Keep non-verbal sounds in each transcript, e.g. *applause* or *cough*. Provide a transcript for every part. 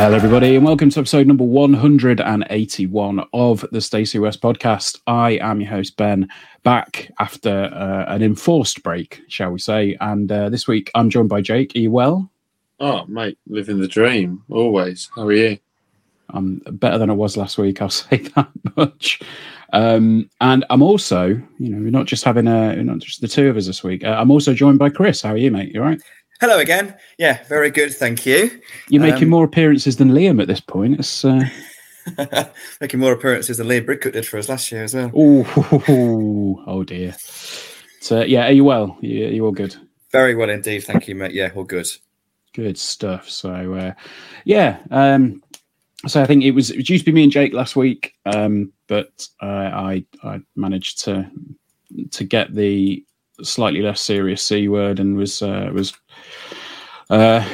Hello, everybody, and welcome to episode number 181 of the Stacey West podcast. I am your host, Ben, back after uh, an enforced break, shall we say. And uh, this week I'm joined by Jake. Are you well? Oh, mate, living the dream always. How are you? I'm better than I was last week. *laughs* I'll say that much. Um, and I'm also, you know, we're not just having a, not just the two of us this week. Uh, I'm also joined by Chris. How are you, mate? You all right? Hello again. Yeah, very good. Thank you. You're making Um, more appearances than Liam at this point. It's uh, *laughs* Making more appearances than Liam Bridcutt did for us last year as well. oh, *laughs* oh dear. So yeah, are you well? You, you all good? Very well indeed. Thank you, mate. Yeah, all good. Good stuff. So uh, yeah, um, so I think it was it was used to be me and Jake last week, um, but uh, I I managed to to get the slightly less serious c word and was uh, was uh,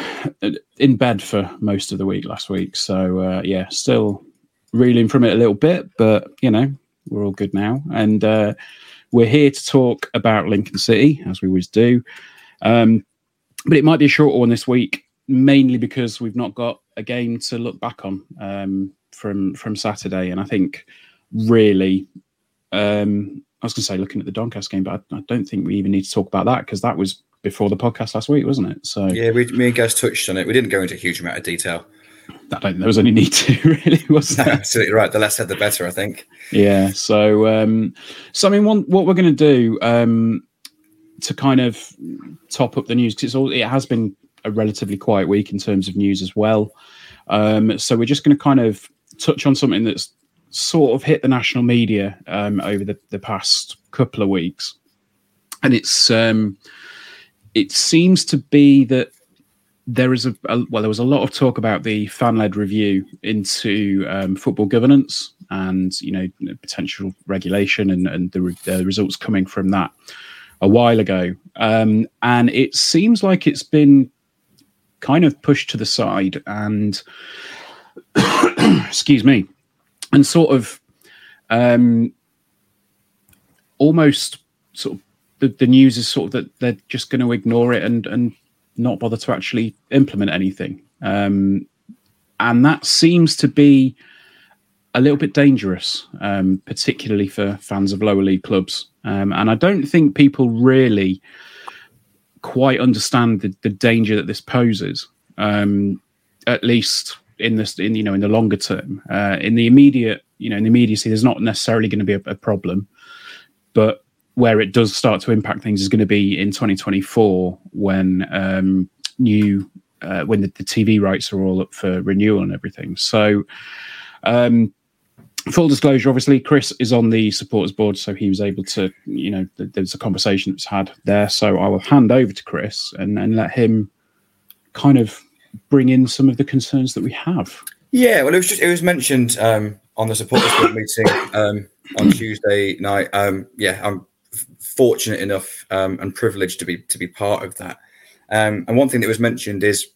in bed for most of the week last week. So uh, yeah, still reeling from it a little bit, but you know we're all good now, and uh, we're here to talk about Lincoln City as we always do. Um, but it might be a shorter one this week, mainly because we've not got a game to look back on um, from from Saturday, and I think really, um, I was going to say looking at the Doncaster game, but I, I don't think we even need to talk about that because that was before the podcast last week, wasn't it? So Yeah, we, me and touched on it. We didn't go into a huge amount of detail. I don't think there was any need to *laughs* really, was No, absolutely right. The less said, the better. I think. Yeah. So, um, so I mean, one, what we're going to do um, to kind of top up the news because it's all it has been a relatively quiet week in terms of news as well. Um, so we're just going to kind of touch on something that's sort of hit the national media um, over the, the past couple of weeks, and it's um, it seems to be that there is a, a well, there was a lot of talk about the fan-led review into um, football governance and you know potential regulation and, and the, re- the results coming from that a while ago, um, and it seems like it's been kind of pushed to the side and *coughs* excuse me, and sort of um, almost sort of the, the news is sort of that they're just going to ignore it and and not bother to actually implement anything. Um, and that seems to be a little bit dangerous, um, particularly for fans of lower league clubs. Um, and I don't think people really quite understand the, the danger that this poses. Um, at least in this, in you know, in the longer term, uh, in the immediate, you know, in the immediacy, there's not necessarily going to be a, a problem, but where it does start to impact things is going to be in 2024 when um, new uh, when the, the TV rights are all up for renewal and everything. So, um, full disclosure, obviously, Chris is on the supporters board, so he was able to, you know, th- there's a conversation that's had there. So I will hand over to Chris and, and let him kind of bring in some of the concerns that we have. Yeah, well, it was just it was mentioned um, on the supporters board *coughs* meeting um, on Tuesday night. Um, yeah, I'm fortunate enough um, and privileged to be to be part of that. Um, and one thing that was mentioned is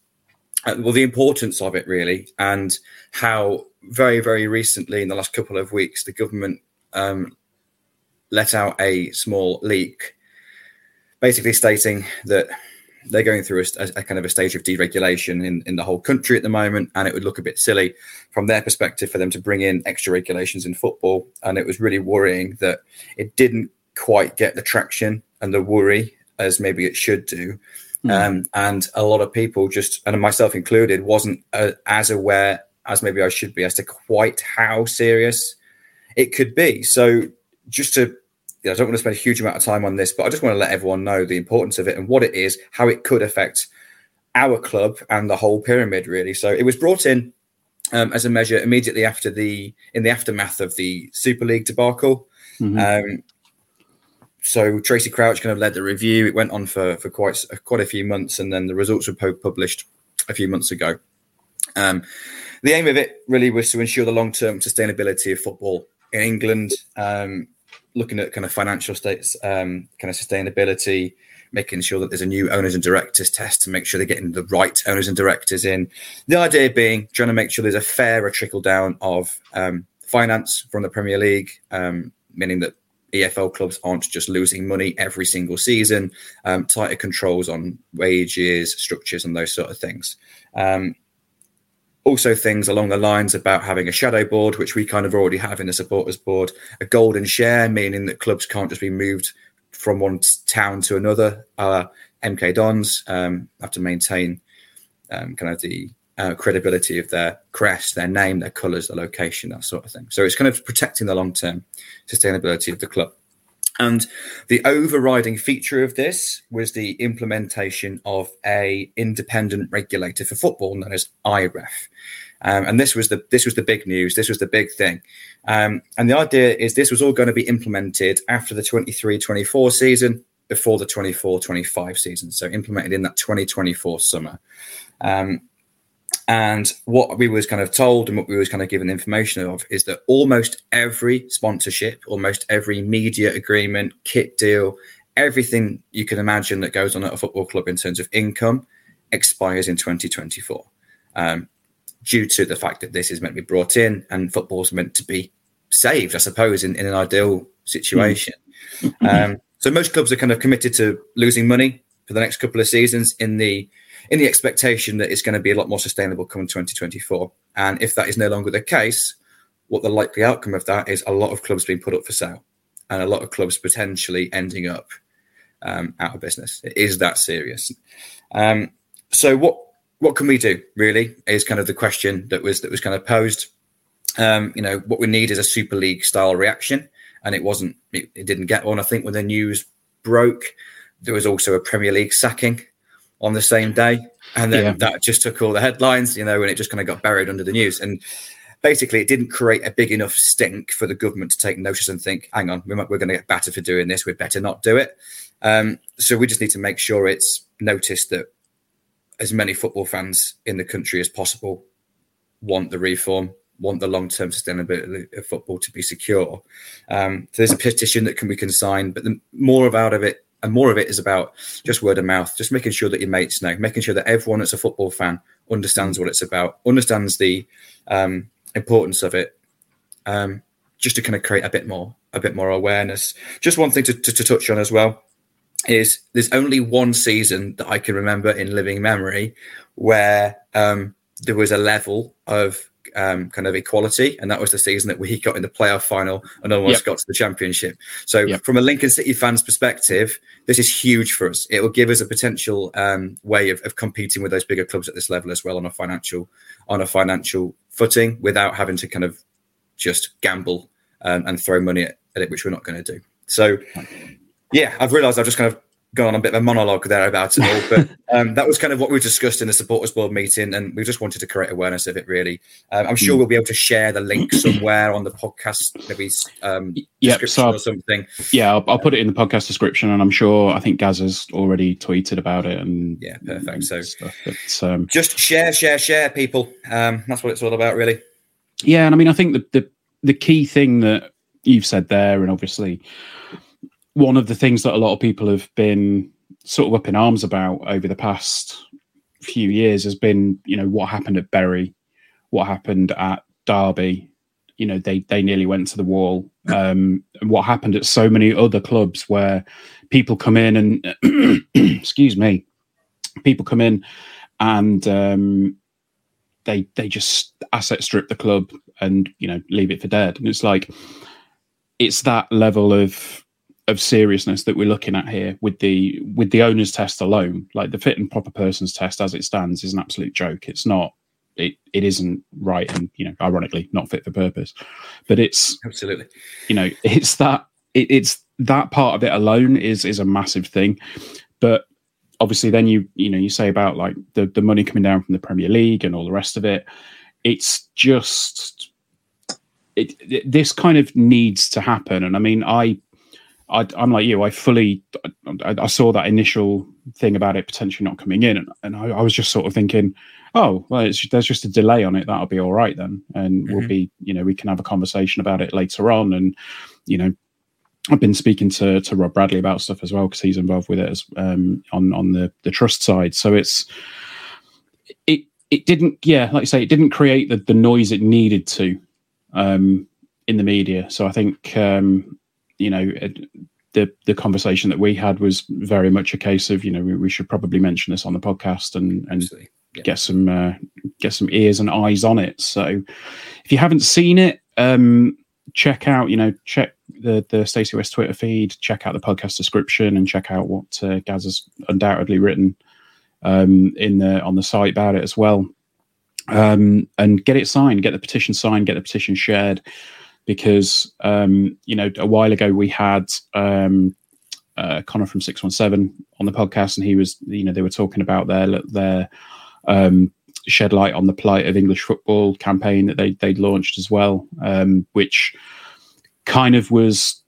uh, well the importance of it really, and how very very recently in the last couple of weeks the government um, let out a small leak, basically stating that they're going through a, a, kind of a stage of deregulation in, in the whole country at the moment, and it would look a bit silly from their perspective for them to bring in extra regulations in football. And it was really worrying that it didn't quite get the traction and the worry as maybe it should do. Mm. Um, and a lot of people just, and myself included, wasn't uh, as aware as maybe I should be as to quite how serious it could be. So just to I don't want to spend a huge amount of time on this, but I just want to let everyone know the importance of it and what it is, how it could affect our club and the whole pyramid, really. So it was brought in um, as a measure immediately after the in the aftermath of the Super League debacle. Mm-hmm. Um, so Tracy Crouch kind of led the review. It went on for for quite quite a few months, and then the results were published a few months ago. Um, the aim of it really was to ensure the long term sustainability of football in England. Um, looking at kind of financial states, um, kind of sustainability, making sure that there's a new owners and directors test to make sure they're getting the right owners and directors in. The idea being trying to make sure there's a fairer trickle down of um, finance from the Premier League, um, meaning that EFL clubs aren't just losing money every single season, um, tighter controls on wages, structures, and those sort of things. Um, also things along the lines about having a shadow board, which we kind of already have in the supporters board, a golden share, meaning that clubs can't just be moved from one town to another. Uh, MK Dons um, have to maintain um, kind of the uh, credibility of their crest, their name, their colours, their location, that sort of thing. So it's kind of protecting the long term sustainability of the club. And the overriding feature of this was the implementation of a independent regulator for football known as IREF. Um, and this was the this was the big news. This was the big thing. Um, and the idea is this was all going to be implemented after the 23-24 season, before the 24-25 season. So implemented in that 2024 summer. Um, and what we was kind of told and what we was kind of given information of is that almost every sponsorship, almost every media agreement, kit deal, everything you can imagine that goes on at a football club in terms of income expires in 2024. Um, due to the fact that this is meant to be brought in and football's meant to be saved, I suppose, in, in an ideal situation. Mm-hmm. Um, so most clubs are kind of committed to losing money for the next couple of seasons in the in the expectation that it's going to be a lot more sustainable coming 2024. And if that is no longer the case, what the likely outcome of that is a lot of clubs being put up for sale and a lot of clubs potentially ending up um, out of business. It is that serious. Um, so what what can we do? Really, is kind of the question that was that was kind of posed. Um, you know, what we need is a Super League style reaction, and it wasn't. It, it didn't get one. I think when the news broke, there was also a Premier League sacking on the same day. And then yeah. that just took all the headlines, you know, and it just kind of got buried under the news. And basically, it didn't create a big enough stink for the government to take notice and think, hang on, we're, we're going to get battered for doing this. We'd better not do it. Um, so we just need to make sure it's noticed that as many football fans in the country as possible want the reform, want the long-term sustainability of football to be secure. Um, so there's a petition that can be consigned, but the more about of it and more of it is about just word of mouth, just making sure that your mates know, making sure that everyone that's a football fan understands what it's about, understands the um, importance of it, um, just to kind of create a bit more, a bit more awareness. Just one thing to, to, to touch on as well is there's only one season that I can remember in living memory where um, there was a level of um, kind of equality, and that was the season that we got in the playoff final and almost yep. got to the championship. So, yep. from a Lincoln City fans' perspective, this is huge for us. It will give us a potential um, way of, of, competing with those bigger clubs at this level as well on a financial on a financial footing without having to kind of just gamble um, and throw money at, at, it, which we're not going to do. So, yeah, I've realised I've just kind of gone on a bit of a monologue there about it all, but *laughs* um, that was kind of what we discussed in the supporters board meeting, and we just wanted to create awareness of it. Really, um, I'm sure Mm. we'll be able to share the link *clears throat* somewhere on the podcast, maybe um, Yep, description so- or something. Yeah, I'll, I'll put it in the podcast description, and I'm sure I think Gaz has already tweeted about it. And Yeah, perfect. and So- stuff. But, um, Just share, share, share, people. Um, that's what it's all about, really. Yeah, and I mean, I think the, the the key thing that you've said there, and obviously one of the things that a lot of people have been sort of up in arms about over the past few years has been, you know, what happened at Bury, what happened at Derby. You know, they they nearly went to the wall. Um, and what happened at so many other clubs where people come in and *clears throat* excuse me, people come in and um, they they just asset strip the club and you know leave it for dead and it's like it's that level of of seriousness that we're looking at here with the with the owners test alone. Like the fit and proper persons test as it stands is an absolute joke. It's not it, it isn't right and you know ironically not fit for purpose. But it's Absolutely. you know it's that it, it's that part of it alone is is a massive thing. But obviously then you you know you say about like the the money coming down from the premier league and all the rest of it it's just it, it this kind of needs to happen. And i mean i I, I'm like you. I fully, I, I saw that initial thing about it potentially not coming in, and, and I, I was just sort of thinking, oh, well, it's, there's just a delay on it. That'll be all right then, and we'll Mhm. be, you know, we can have a conversation about it later on. And you know, I've been speaking to to Rob Bradley about stuff as well because he's involved with it as um, on on the the trust side. So it's it it didn't, yeah, like you say, it didn't create the the noise it needed to um, in the media. So I think um, you know. The, the conversation that we had was very much a case of you know we, we should probably mention this on the podcast and and Yeah. get some uh, get some ears and eyes on it. So if you haven't seen it, um, check out you know check the the Stacey West Twitter feed, check out the podcast description, and check out what uh, Gaz has undoubtedly written um, in the on the site about it as well. Um, and get it signed, get the petition signed, get the petition shared, because um, you know a while ago we had um, uh, Connor from Six One Seven on the podcast, and he was you know they were talking about their their um, shed light on the plight of English football campaign that they they launched as well, um, which kind of was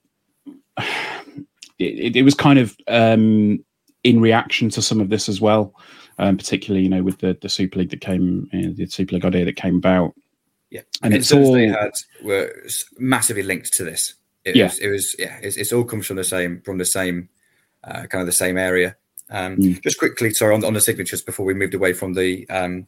it, it was kind of um, in reaction to some of this as well, um, particularly you know with the the Super League that came uh, the Super League idea that came about. Yeah, And and it's all they had were massively linked to this. It Yeah. was, it was, yeah, it's, it's all comes from the same, from the same, uh, kind of the same area. Um, Mm. Just quickly, sorry, on, on the signatures before we moved away from the, um,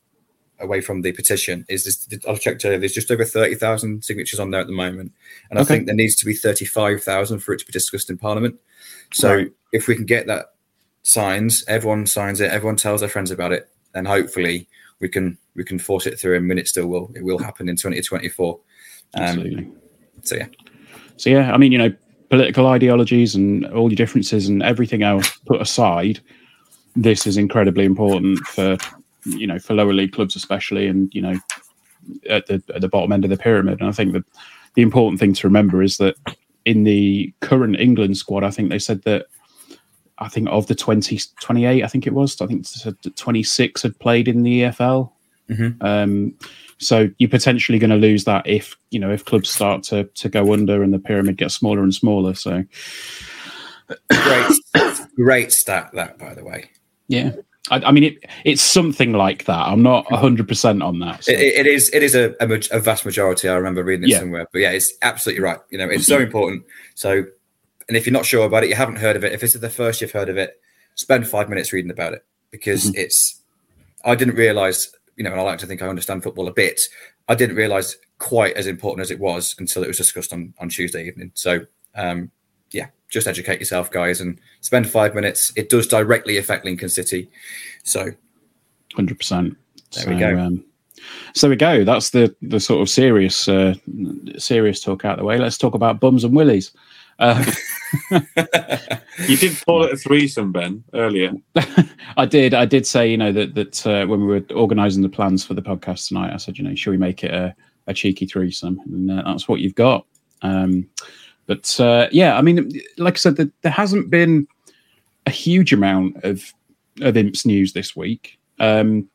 away from the petition, is this? I've checked earlier. There's just over thirty thousand signatures on there at the moment, and I think there needs to be thirty-five thousand for it to be discussed in Parliament. So Right. if we can get that signs, everyone signs it, everyone tells their friends about it, then hopefully we can we can force it through, and when it still will, it will happen in 2024. Um, Absolutely. so yeah, So yeah, I mean, you know, political ideologies and all your differences and everything else put aside, this is incredibly important for you know for lower league clubs especially, and you know at the at the bottom end of the pyramid. And I think that the important thing to remember is that in the current England squad, I think they said that. I think of the 20, 28, I think it was. I think it said that 26 had played in the EFL. Mhm. Um, so you're potentially going to lose that if you know if clubs start to to go under and the pyramid gets smaller and smaller. So great, great stat that by the way. yeah, I, I mean it it's something like that. I'm not 100 percent on that. So. It, it is it is a, a, a vast majority. I remember reading it Yeah. somewhere, but yeah, it's absolutely right. You know, it's so important. So, and if you're not sure about it, you haven't heard of it. If this is the first you've heard of it, spend five minutes reading about it because Mm-hmm. it's. I didn't realize, you know, and I like to think I understand football a bit. I didn't realize quite as important as it was until it was discussed on on Tuesday evening. So, um, yeah, just educate yourself, guys, and spend five minutes. It does directly affect Lincoln City, so Hundred percent. There we go. Um, so we go. That's the the sort of serious uh, serious talk out the way. Let's talk about bums and willies. Uh, *laughs* You did call it a threesome, Ben, earlier. *laughs* I did. I did say, you know, that that uh, when we were organising the plans for the podcast tonight, I said, you know, should we make it a, a cheeky threesome? And uh, that's what you've got. Um, but uh, yeah, I mean, like I said, there, there hasn't been a huge amount of of imps news this week. Um,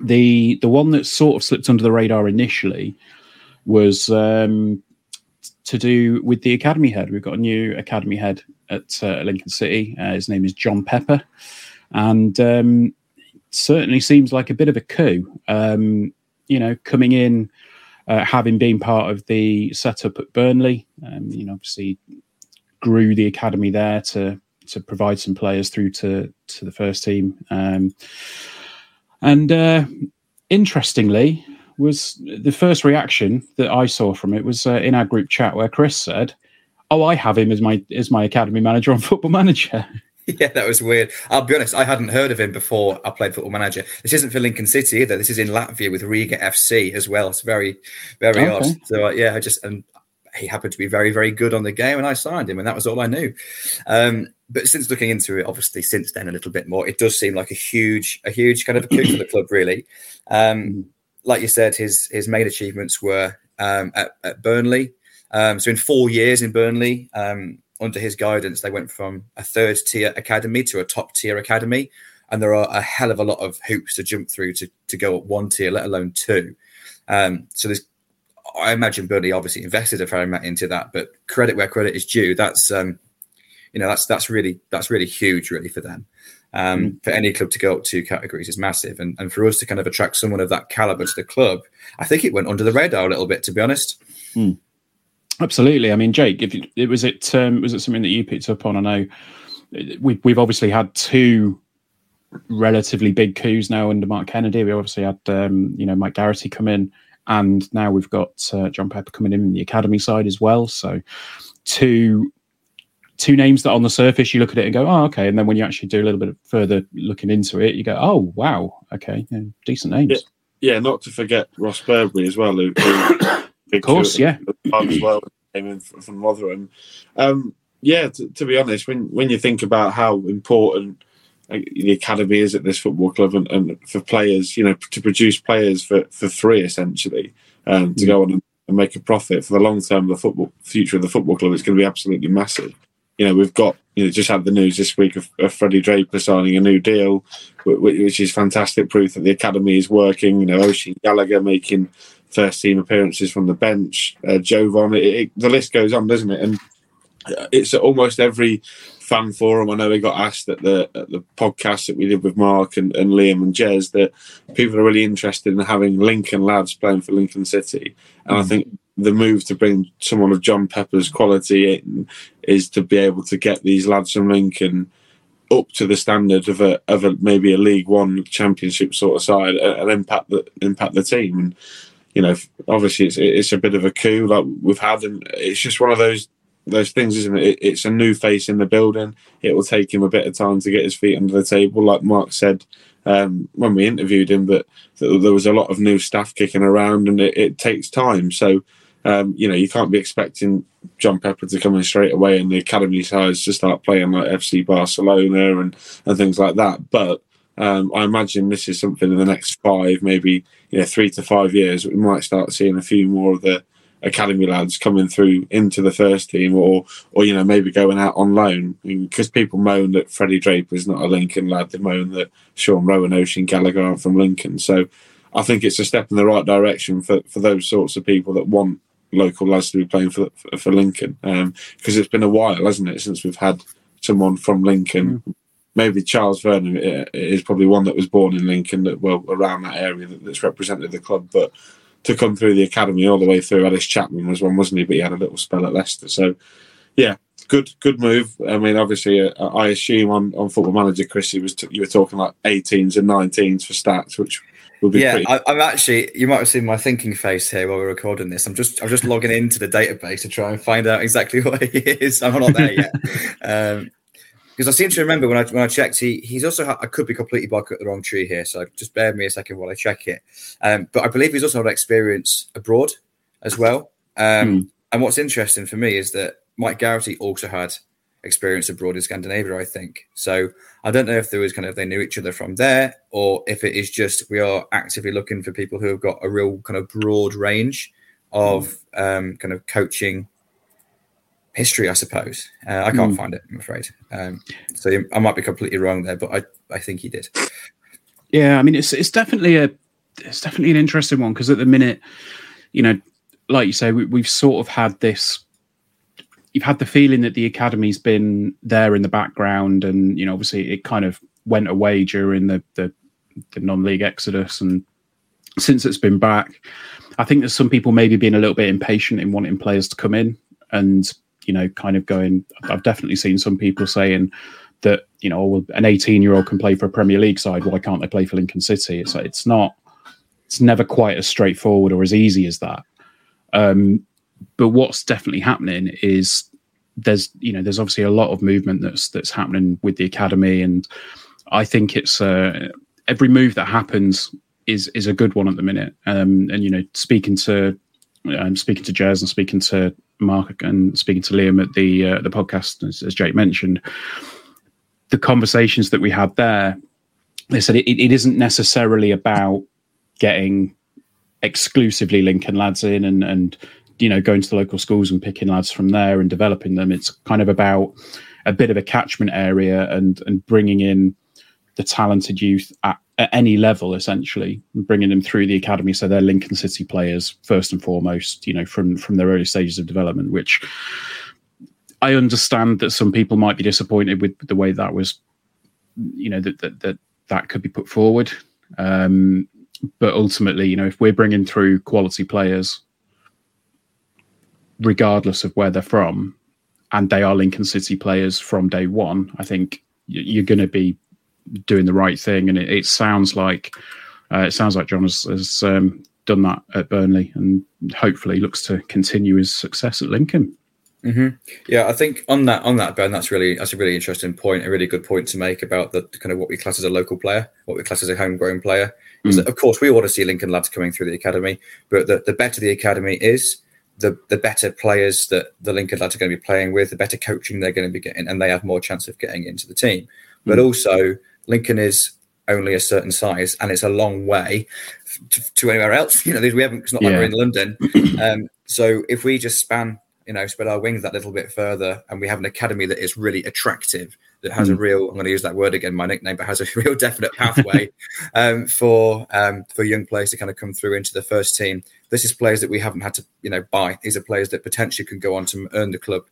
the the one that sort of slipped under the radar initially was um, to do with the academy head. We've got a new academy head at uh, Lincoln City. Uh, his name is John Pepper, and um, certainly seems like a bit of a coup. Um, you know, coming in, uh, having been part of the setup at Burnley, um, you know, obviously grew the academy there to to provide some players through to to the first team. Um, and uh, interestingly, was the first reaction that I saw from it was uh, in our group chat where Chris said, "Oh, I have him as my as my academy manager on *laughs* Football Manager." Yeah, that was weird. I'll be honest, I hadn't heard of him before I played Football Manager. This isn't for Lincoln City either. This is in Latvia with Riga FC as well. It's very, very Okay. odd. So uh, yeah, I just and he happened to be very, very good on the game, and I signed him, and that was all I knew. Um, but since looking into it, obviously since then a little bit more, it does seem like a huge, a huge kind of a coup for the club, really. Um, like you said, his his main achievements were um, at, at Burnley. Um, so in four years in Burnley, um, under his guidance, they went from a third tier academy to a top tier academy, and there are a hell of a lot of hoops to jump through to to go up one tier, let alone two. Um, so there's, I imagine Burnley obviously invested a fair amount into that, but credit where credit is due. That's um, you know that's that's really that's really huge, really for them. Um, For any club to go up two categories is massive, and, and for us to kind of attract someone of that caliber to the club, I think it went under the radar a little bit, to be honest. Absolutely. I mean, Jake, if you, it was it um, was it something that you picked up on? I know we, we've obviously had two relatively big coups now under Mark Kennedy. We obviously had um, you know Mike Garrity come in, and now we've got uh, John Pepper coming in on the academy side as well. So two two names that on the surface you look at it and go, oh, okay, and then when you actually do a little bit of further looking into it, you go, oh, wow, okay, yeah, decent names. Yeah, not to forget Ross Burberry as well, who, *coughs* Of course, yeah. as well came in from, Rotherham. Um, yeah, to, to be honest, when when you think about how important uh, the academy is at this football club and, and for players, you know, to produce players for, for free essentially, um, to go on and, and make a profit for the long term of the football future of the football club, it's going to be absolutely massive. You know, we've got you know just had the news this week of, of Freddie Draper signing a new deal, wh- wh- which is fantastic proof that the academy is working. You know, Oisin Gallagher making first team appearances from the bench, uh, Jovan. It, it, the list goes on, doesn't it? And uh, it's almost every fan forum. I know they got asked at the at the podcast that we did with Mark and, and Liam and Jez that people are really interested in having Lincoln lads playing for Lincoln City, and I think the move to bring someone of John Pepper's quality in is to be able to get these lads from Lincoln up to the standard of a of a maybe a League One Championship sort of side and and impact the impact the team. And you know, obviously it's it's a bit of a coup like we've had, and it's just one of those those things, isn't it? It- It's a new face in the building. It will take him a bit of time to get his feet under the table, like Mark said um, when we interviewed him. That, that there was a lot of new staff kicking around, and it, it takes time. So. Um, you know, you can't be expecting John Pepper to come in straight away and the academy sides to start playing like FC Barcelona and, and things like that. But um, I imagine this is something in the next five, maybe you know, three to five years, we might start seeing a few more of the academy lads coming through into the first team, or or you know maybe going out on loan because people moan that Freddie Draper is not a Lincoln lad. They moan that Sean Roughan, Oisin Gallagher aren't from Lincoln. So I think it's a step in the right direction for for those sorts of people that want local lads to be playing for for, for Lincoln because it's been a while, hasn't it, since we've had someone from Lincoln. Maybe Charles Vernam uh, is probably one that was born in Lincoln, that well around that area that, that's represented the club, but to come through the academy all the way through. Ellis Chapman was one, wasn't he? But he had a little spell at Leicester. So, yeah, good good move. I mean, obviously, uh, I assume on, on Football Manager, Chris, was t- you were talking like 18s and 19s for stats, which yeah, pretty. I, I'm actually. You might have seen my thinking face here while we're recording this. I'm just, I'm just logging into the database to try and find out exactly *laughs* what he is. I'm not there yet, *laughs* um, because I seem to remember when I when I checked, he he's also. ha- I could be completely barking at the wrong tree here, so just bear me a second while I check it. Um, but I believe he's also had experience abroad as well. Um, And what's interesting for me is that Mike Garrity also had experience abroad in Scandinavia, I think. So I don't know if there was kind of they knew each other from there, or if it is just we are actively looking for people who have got a real kind of broad range of um, kind of coaching history, I suppose. Uh, I can't mm. find it, I'm afraid. Um, so I might be completely wrong there, but I, I think he did. Yeah, I mean, it's it's definitely a it's definitely an interesting one because at the minute, you know, like you say, we, we've sort of had this. You've had the feeling that the academy's been there in the background, and you know, obviously, it kind of went away during the the, the non-league exodus, and since it's been back, I think there's some people maybe being a little bit impatient in wanting players to come in, and you know, kind of going. I've definitely seen some people saying that you know, an 18 year old can play for a Premier League side. Why can't they play for Lincoln City? It's it's not. It's never quite as straightforward or as easy as that. Um, but what's definitely happening is there's you know there's obviously a lot of movement that's that's happening with the academy, and I think it's uh, every move that happens is is a good one at the minute. Um, and you know, speaking to I'm speaking to Jez and speaking to Mark and speaking to Liam at the uh, the podcast, as, as, Jake mentioned, the conversations that we had there, they said it, it isn't necessarily about getting exclusively Lincoln lads in and and you know going to the local schools and picking lads from there and developing them. It's kind of about a bit of a catchment area and and bringing in the talented youth at, at any level, essentially, bringing them through the academy. So they're Lincoln City players first and foremost, you know, from from their early stages of development. Which I understand that some people might be disappointed with the way that was, you know, that that that, that could be put forward. Um, but ultimately, you know, if we're bringing through quality players, regardless of where they're from, and they are Lincoln City players from day one, I think you're going to be doing the right thing. And it, it sounds like uh, it sounds like John has, has um, done that at Burnley, and hopefully looks to continue his success at Lincoln. Mm-hmm. Yeah, I think on that on that Ben, that's really that's a really interesting point, a really good point to make about the kind of what we class as a local player, what we class as a homegrown player. Mm. Is that, of course we want to see Lincoln lads coming through the academy, but the, the better the academy is, the the better players that the Lincoln lads are going to be playing with, the better coaching they're going to be getting, and they have more chance of getting into the team. But mm. also Lincoln is only a certain size, and it's a long way to, to anywhere else. You know, we haven't. It's not like we're in London. *clears throat* Um, so if we just span, you know, spread our wings that little bit further, and we have an academy that is really attractive, that has mm. a real. I'm going to use that word again, my nickname, but has a *laughs* real definite pathway um, for um, for young players to kind of come through into the first team. This is players that we haven't had to, you know, buy. These are players that potentially can go on to earn the club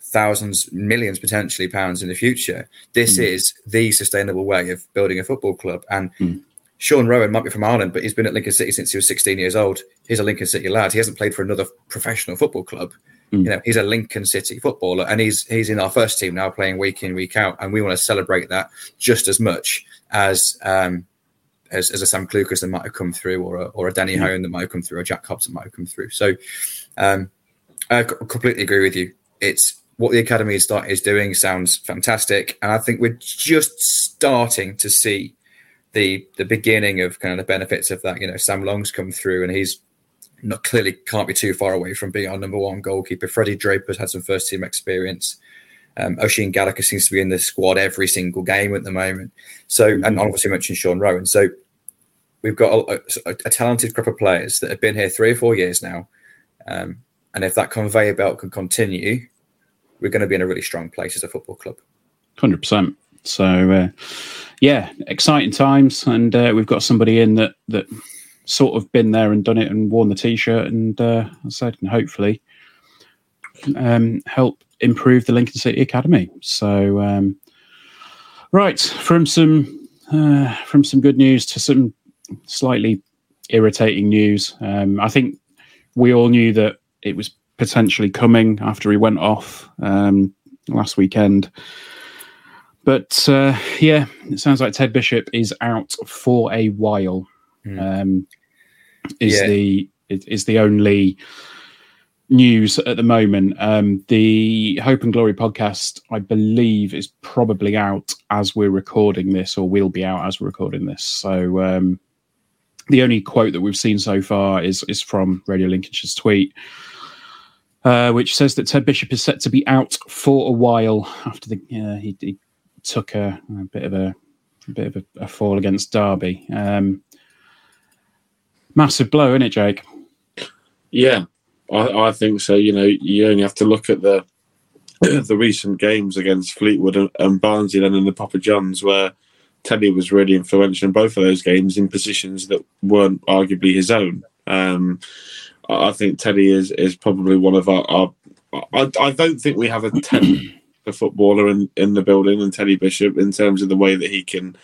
thousands, millions potentially pounds in the future. This mm. is the sustainable way of building a football club. And mm. Sean Roughan might be from Ireland, but he's been at Lincoln City since he was 16 years old. He's a Lincoln City lad. He hasn't played for another professional football club. Mm. You know, he's a Lincoln City footballer, and he's he's in our first team now, playing week in week out, and we want to celebrate that just as much as um, as, as a Sam Clucas that might have come through, or a, or a Danny mm. Hone that might have come through, or Jack Hobbs that might have come through. So, um, I completely agree with you. It's what the academy is, start, is doing sounds fantastic, and I think we're just starting to see the the beginning of kind of the benefits of that. You know, Sam Long's come through, and he's not clearly can't be too far away from being our number one goalkeeper. Freddie Draper's had some first team experience. Um, Oisin Gallagher seems to be in the squad every single game at the moment. So, mm-hmm. and obviously mentioned Sean Roughan. So, we've got a, a, a, talented group of players that have been here three or four years now. Um, and if that conveyor belt can continue, we're going to be in a really strong place as a football club. Hundred percent. So, uh, yeah, exciting times, and uh, we've got somebody in that that sort of been there and done it and worn the t-shirt, and uh, I said, and hopefully um, help improve the Lincoln City Academy. So, um, right from some uh, from some good news to some slightly irritating news. Um, I think we all knew that it was potentially coming after he went off um, last weekend. But uh, yeah, it sounds like Ted Bishop is out for a while. Mm. Um, is yeah. the is the only news at the moment. Um, the Hope and Glory podcast, I believe, is probably out as we're recording this, or will be out as we're recording this. So um, the only quote that we've seen so far is is from Radio Lincolnshire's tweet. Uh, which says that Ted Bishop is set to be out for a while after the uh, he, he, took a, a, bit of a, a bit of a, a, fall against Derby. Um, massive blow, isn't it, Jake? Yeah, I, I, think so. You know, you only have to look at the *clears throat* the recent games against Fleetwood and, and Barnsley, then in the Papa Johns, where Teddy was really influential in both of those games in positions that weren't arguably his own. Um, I think Teddy is is probably one of our. our I, I don't think we have a ten a *clears throat* footballer in, in the building and Teddy Bishop in terms of the way that he can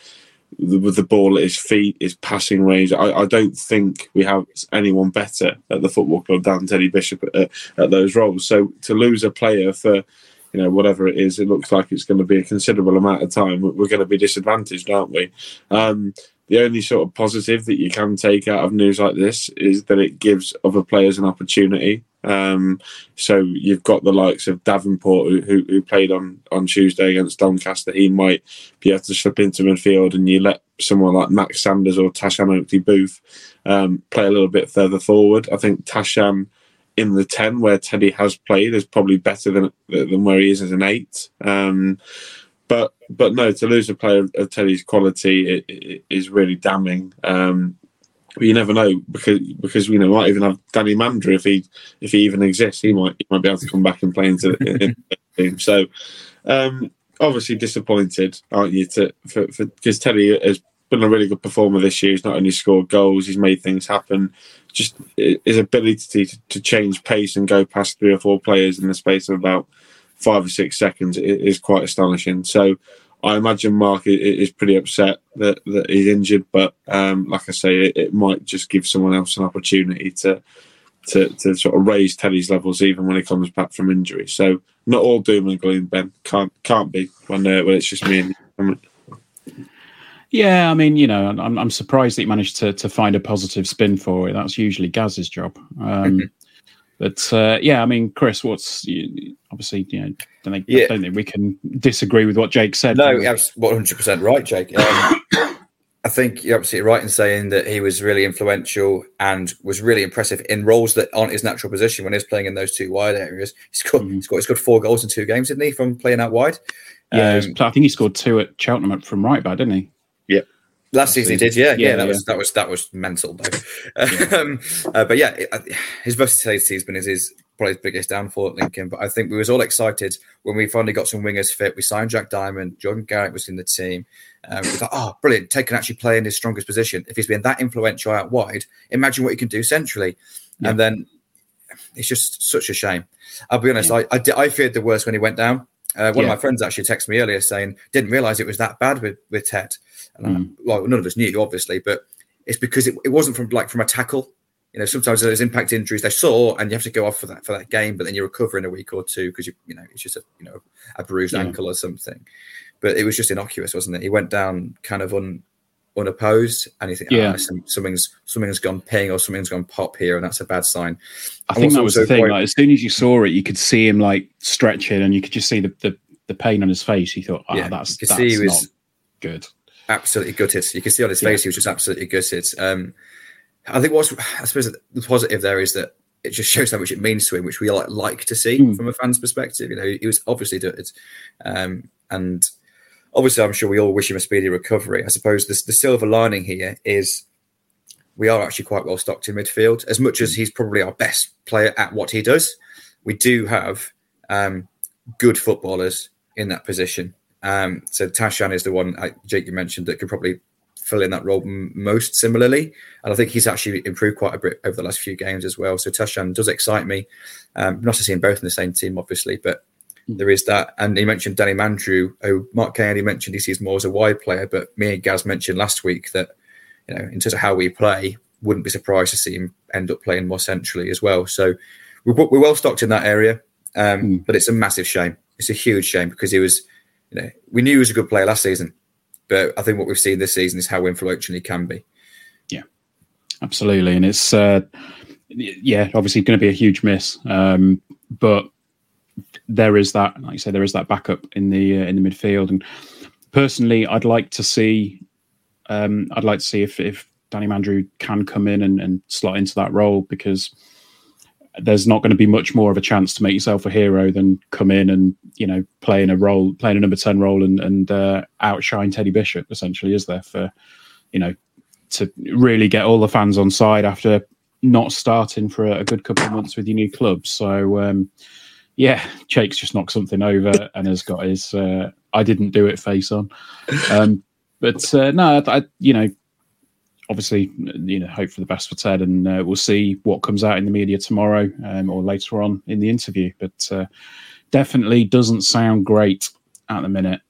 with the ball at his feet, his passing range. I, I, don't think we have anyone better at the football club than Teddy Bishop at, at, those roles. So to lose a player for, you know, whatever it is, it looks like it's going to be a considerable amount of time. We're going to be disadvantaged, aren't we? Um, the only sort of positive that you can take out of news like this is that it gives other players an opportunity. Um, so you've got the likes of Davenport who, who, played on, on Tuesday against Doncaster. He might be able to slip into midfield, and you let someone like Max Sanders or Tashan Oakley Boothe um, play a little bit further forward. I think Tashan in the ten where Teddy has played is probably better than than where he is as an eight. Um, but but no, to lose a player of Teddy's quality it, it is really damning. Um, you never know because because you know might even have Danny Mandroiu if he if he even exists, he might he might be able to come back and play into the, *laughs* team. So um, obviously disappointed, aren't you? To for because Teddy has been a really good performer this year. He's not only scored goals, he's made things happen. Just his ability to, to change pace and go past three or four players in the space of about five or six seconds is quite astonishing. So I imagine Mark is pretty upset that, that he's injured, but um, like I say, it, it, might just give someone else an opportunity to, to to sort of raise Teddy's levels even when he comes back from injury. So not all doom and gloom, Ben. Can't can't be when uh, when it's just me and. Yeah, I mean, you know, I'm, I'm surprised that he managed to to find a positive spin for it. That's usually Gaz's job. Um, *laughs* But uh, yeah, I mean, Chris, what's obviously you know, don't think, yeah. don't think we can disagree with what Jake said. No, that's one hundred percent right, Jake. Um, *coughs* I think you're absolutely right in saying that he was really influential and was really impressive in roles that aren't his natural position when he's playing in those two wide areas. He's got mm-hmm. he's got he's got four goals in two games, didn't he, from playing out wide? Yeah, um, I think he scored two at Cheltenham from right back, didn't he? Yep. Last season he did, yeah, yeah. yeah that yeah. was that was that was mental though. *laughs* Yeah. *laughs* um, uh, but yeah, uh, his versatility has been his, his probably his biggest downfall at Lincoln. But I think we was all excited when we finally got some wingers fit. We signed Jack Diamond, Jordan Garrett was in the team. Um, we thought, oh, brilliant! Ted can actually play in his strongest position. If he's been that influential out wide, imagine what he can do centrally. And then it's just such a shame. I'll be honest, I, I, I feared the worst when he went down. Uh, one yeah. of my friends actually texted me earlier saying didn't realize it was that bad with with Ted. And mm. I, well, none of us knew, obviously, but it's because it, it wasn't from like from a tackle. You know, sometimes there's impact injuries they saw, and you have to go off for that for that game, but then you recover in a week or two because you you know it's just a you know a bruised yeah. ankle or something. But it was just innocuous, wasn't it? He went down kind of un, unopposed, and you think, yeah, oh, something's something's gone ping or something's gone pop here, and that's a bad sign. I think that was the thing. Quite... Like as soon as you saw it, you could see him like stretching, and you could just see the the, the pain on his face. You thought, oh, yeah, that's that's see he was, not good absolutely gutted. You can see on his face yeah. he was just absolutely gutted. Um, I think what's I suppose the positive there is that it just shows how much it means to him, which we like, like to see mm. from a fan's perspective. You know, he was obviously gutted, um, and obviously I'm sure we all wish him a speedy recovery. I suppose the, the silver lining here is we are actually quite well stocked in midfield. As much as hmm. he's probably our best player at what he does, we do have um, good footballers in that position. Um, so Tashan is the one uh, Jake you mentioned that could probably fill in that role m- most similarly, and I think he's actually improved quite a bit over the last few games as well. So Tashan does excite me. Um, not to see him both in the same team, obviously, but hmm. there is that. And he mentioned Danny Mandroiu. Oh, Mark Kennedy mentioned he sees more as a wide player, but me and Gaz mentioned last week that you know in terms of how we play, wouldn't be surprised to see him end up playing more centrally as well. So we're, we're well stocked in that area, um, mm. but it's a massive shame. It's a huge shame because he was you know, we knew he was a good player last season, but I think what we've seen this season is how influential he can be. Yeah, absolutely, and it's uh, yeah, obviously going to be a huge miss, um, but there is that, like I say, there is that backup in the uh, in the midfield, and personally, I'd like to see, um, I'd like to see if if Danny Mandroiu can come in and, and slot into that role because there's not going to be much more of a chance to make yourself a hero than come in and you know playing a role, playing a number ten role, and and uh, outshine Teddy Bishop. Essentially, is there for you know to really get all the fans on side after not starting for a, good couple of months with your new club. So um, yeah, Jake's just knocked something over *laughs* and has got his uh, "I didn't do it" face on. Um, but uh, no, I, you know, obviously, you know, hope for the best for Ted, and uh, we'll see what comes out in the media tomorrow um, or later on in the interview. But uh, definitely doesn't sound great at the minute.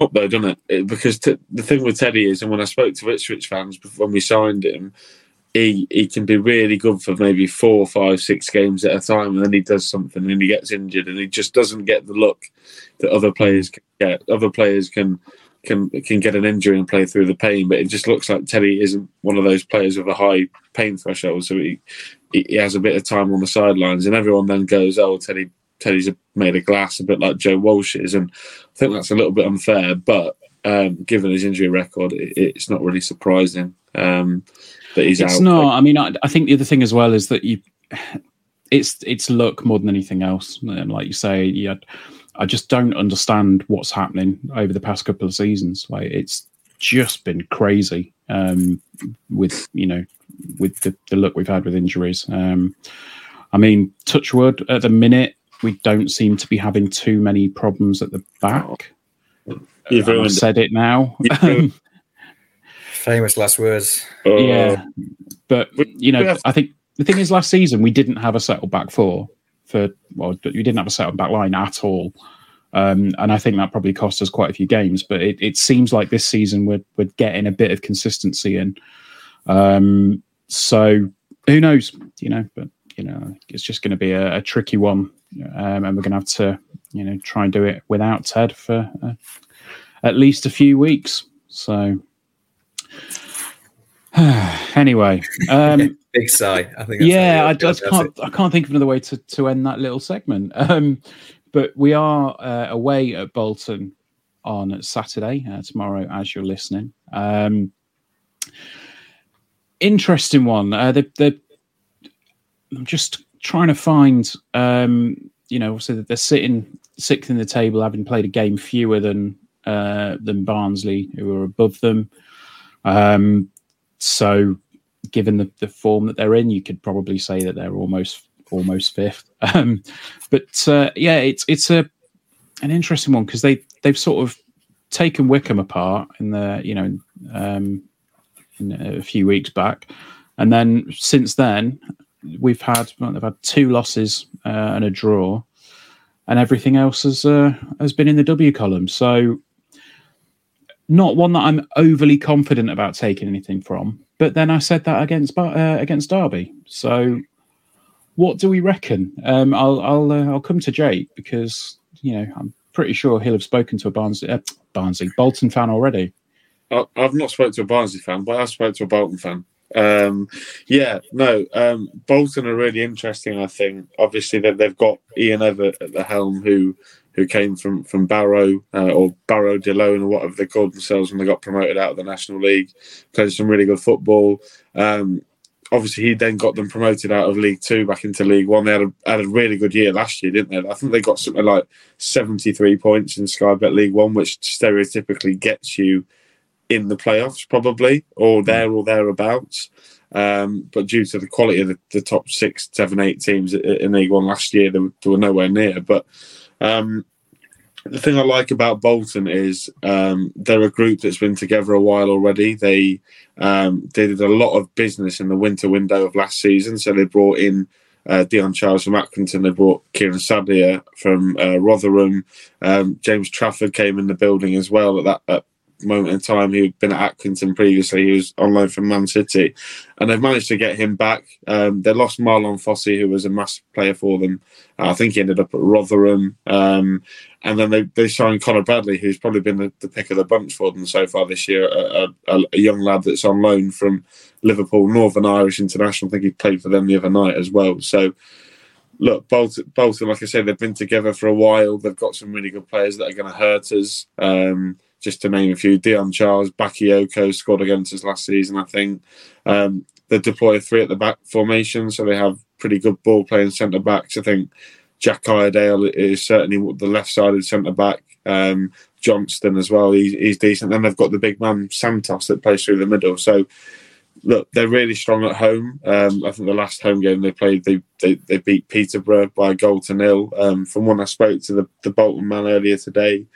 up though, doesn't it? because t- the thing with Teddy is, and when I spoke to Ipswich fans when we signed him, he he can be really good for maybe four, five, six games at a time, and then he does something and he gets injured, and he just doesn't get the look that other players get. Other players can can can get an injury and play through the pain, but it just looks like Teddy isn't one of those players with a high pain threshold, so he he has a bit of time on the sidelines, and everyone then goes, "Oh, Teddy Teddy's made of glass, a bit like Joe Walsh is," and I think that's a little bit unfair, but um, given his injury record, it, it's not really surprising um, that he's it's out. not. I mean, I, I think the other thing as well is that you, *sighs* it's it's luck more than anything else. And like you say, you I just don't understand what's happening over the past couple of seasons. Like it's just been crazy um, with you know with the, the look we've had with injuries. Um, I mean, touchwood at the minute, we don't seem to be having too many problems at the back. You've I've ruined said it now. *laughs* Famous last words. Uh, yeah, but you know, I think the thing is, last season we didn't have a settled back four for well, we didn't have a settled back line at all, um, and I think that probably cost us quite a few games. But it, it seems like this season we're we're getting a bit of consistency in. Um, so who knows? You know, but you know, it's just going to be a, a tricky one, um, and we're going to have to you know try and do it without Ted for uh, at least a few weeks. So. *sighs* anyway, *laughs* um, *laughs* Big sigh. I think. That's yeah, I just can't. I can't think of another way to, to end that little segment. *laughs* Um, but we are uh, away at Bolton on Saturday uh, tomorrow, as you're listening. Um, interesting one. Uh, the, the, I'm just trying to find. Um, you know, so they're sitting sixth in the table, having played a game fewer than uh, than Barnsley, who are above them. Um, so given the, the form that they're in, you could probably say that they're almost almost fifth. *laughs* Um, but uh, yeah, it's it's a an interesting one because they they've sort of taken Wickham apart in the you know um, in a few weeks back, and then since then we've had well, they've had two losses uh, and a draw, and everything else has uh, has been in the W column. So not one that I'm overly confident about taking anything from. But then I said that against uh, against Derby. So what do we reckon? Um, I'll I'll uh, I'll come to Jake because you know I'm pretty sure he'll have spoken to a Barnsley uh, Barnsley Bolton fan already. I- I've not spoke to a Barnsley fan, but I've spoke to a Bolton fan. Um, yeah, no, um, Bolton are really interesting. I think obviously that they've got Ian Evatt at the helm, who who came from from Barrow uh, or Barrow Delone or whatever they called themselves when they got promoted out of the National League. Played some really good football. Um, obviously, he then got them promoted out of League Two back into League One. They had a, had a really good year last year, didn't they? I think they got something like seventy three points in Sky Bet League One, which stereotypically gets you in the playoffs, probably or there or thereabouts. Um, but due to the quality of the, the top six, seven, eight teams in in League One last year, they were, they were nowhere near. But um, the thing I like about Bolton is um, they're a group that's been together a while already. They um, they did a lot of business in the winter window of last season, so they brought in uh, Dion Charles from Accrington. They brought Kieran Sadlier from uh, Rotherham. Um, James Trafford came in the building as well at that at moment in time. He'd been at Accrington previously. He was on loan from Man City, and they've managed to get him back. Um, they lost Marlon Fossey, who was a massive player for them. I think he ended up at Rotherham. Um, and then they, they signed Conor Bradley, who's probably been the, the pick of the bunch for them so far this year. A, a, a young lad that's on loan from Liverpool, Northern Irish International. I think he played for them the other night as well. So, look, Bolton, Bolton, like I said, they've been together for a while. They've got some really good players that are going to hurt us. Um, just to name a few, Dion Charles, Bakayoko scored against us last season, I think. Um, they deploy three at the back formation, so they have pretty good ball playing centre backs. I think Jack Iredale is certainly the left sided centre back. Um, Johnston as well, he's, he's decent. Then they've got the big man Santos that plays through the middle. So look, they're really strong at home. Um, I think the last home game they played, they they, they beat Peterborough by a goal to nil. Um, from when I spoke to the, the Bolton man earlier today,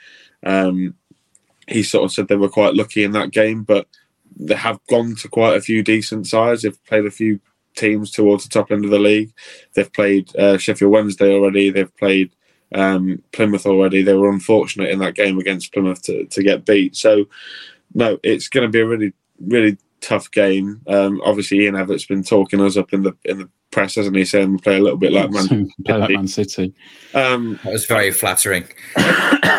um, he sort of said they were quite lucky in that game, but they have gone to quite a few decent sides. They've played a few teams towards the top end of the league. They've played uh, Sheffield Wednesday already. They've played um, Plymouth already. They were unfortunate in that game against Plymouth to, to get beat. So, no, it's going to be a really, really tough game. Um, obviously, Ian Evatt's been talking us up in the in the press, hasn't he? Saying we play a little bit like Man, *laughs* play like Man City. Um, That was very flattering. *coughs*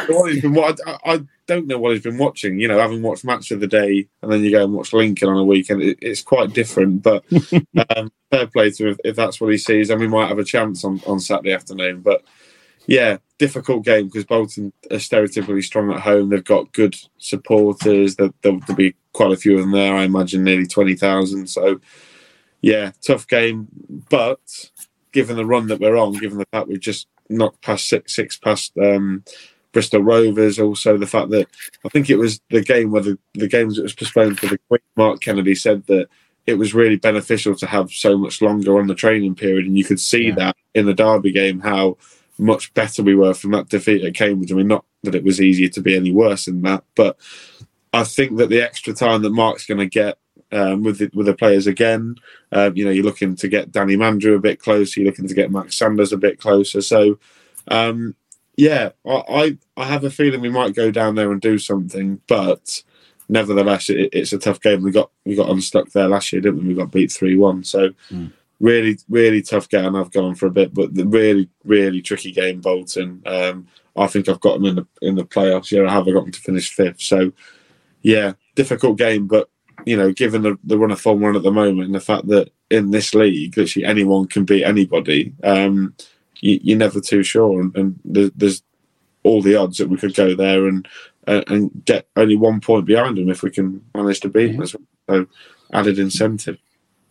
what he's been, what, I, I don't know what he's been watching. You know, having watched Match of the Day and then you go and watch Lincoln on a weekend, it, it's quite different. But *laughs* um, fair play to him if, if that's what he sees, and we might have a chance on, on Saturday afternoon. But yeah, difficult game because Bolton are stereotypically strong at home. They've got good supporters. There, there'll, there'll be quite a few of them there. I imagine nearly twenty thousand. So yeah, tough game. But given the run that we're on, given the fact we've just knocked past six, six past um, Bristol Rovers, also the fact that I think it was the game where the, the games that was postponed for the Queen, Mark Kennedy said that it was really beneficial to have so much longer on the training period, and you could see Yeah. that in the Derby game how much better we were from that defeat at Cambridge. I mean, not that it was easier to be any worse than that, but I think that the extra time that Mark's going to get um, with the, with the players again, um, you know, you're looking to get Danny Mandroiu a bit closer. You're looking to get Max Sanders a bit closer. So, um, yeah, I, I I have a feeling we might go down there and do something, but nevertheless, it, it's a tough game. We got we got unstuck there last year, didn't we? We got beat three one. So. Really, really tough game. I've gone on for a bit, but the really, really tricky game. Bolton. Um, I think I've got them in the in the playoffs. Yeah, I have. I got them to finish fifth. So, yeah, difficult game. But you know, given the, the run of form we're at the moment, and the fact that in this league, literally anyone can beat anybody, um, you, you're never too sure. And, and there, there's all the odds that we could go there and uh, and get only one point behind them if we can manage to beat them. as well. So, added incentive.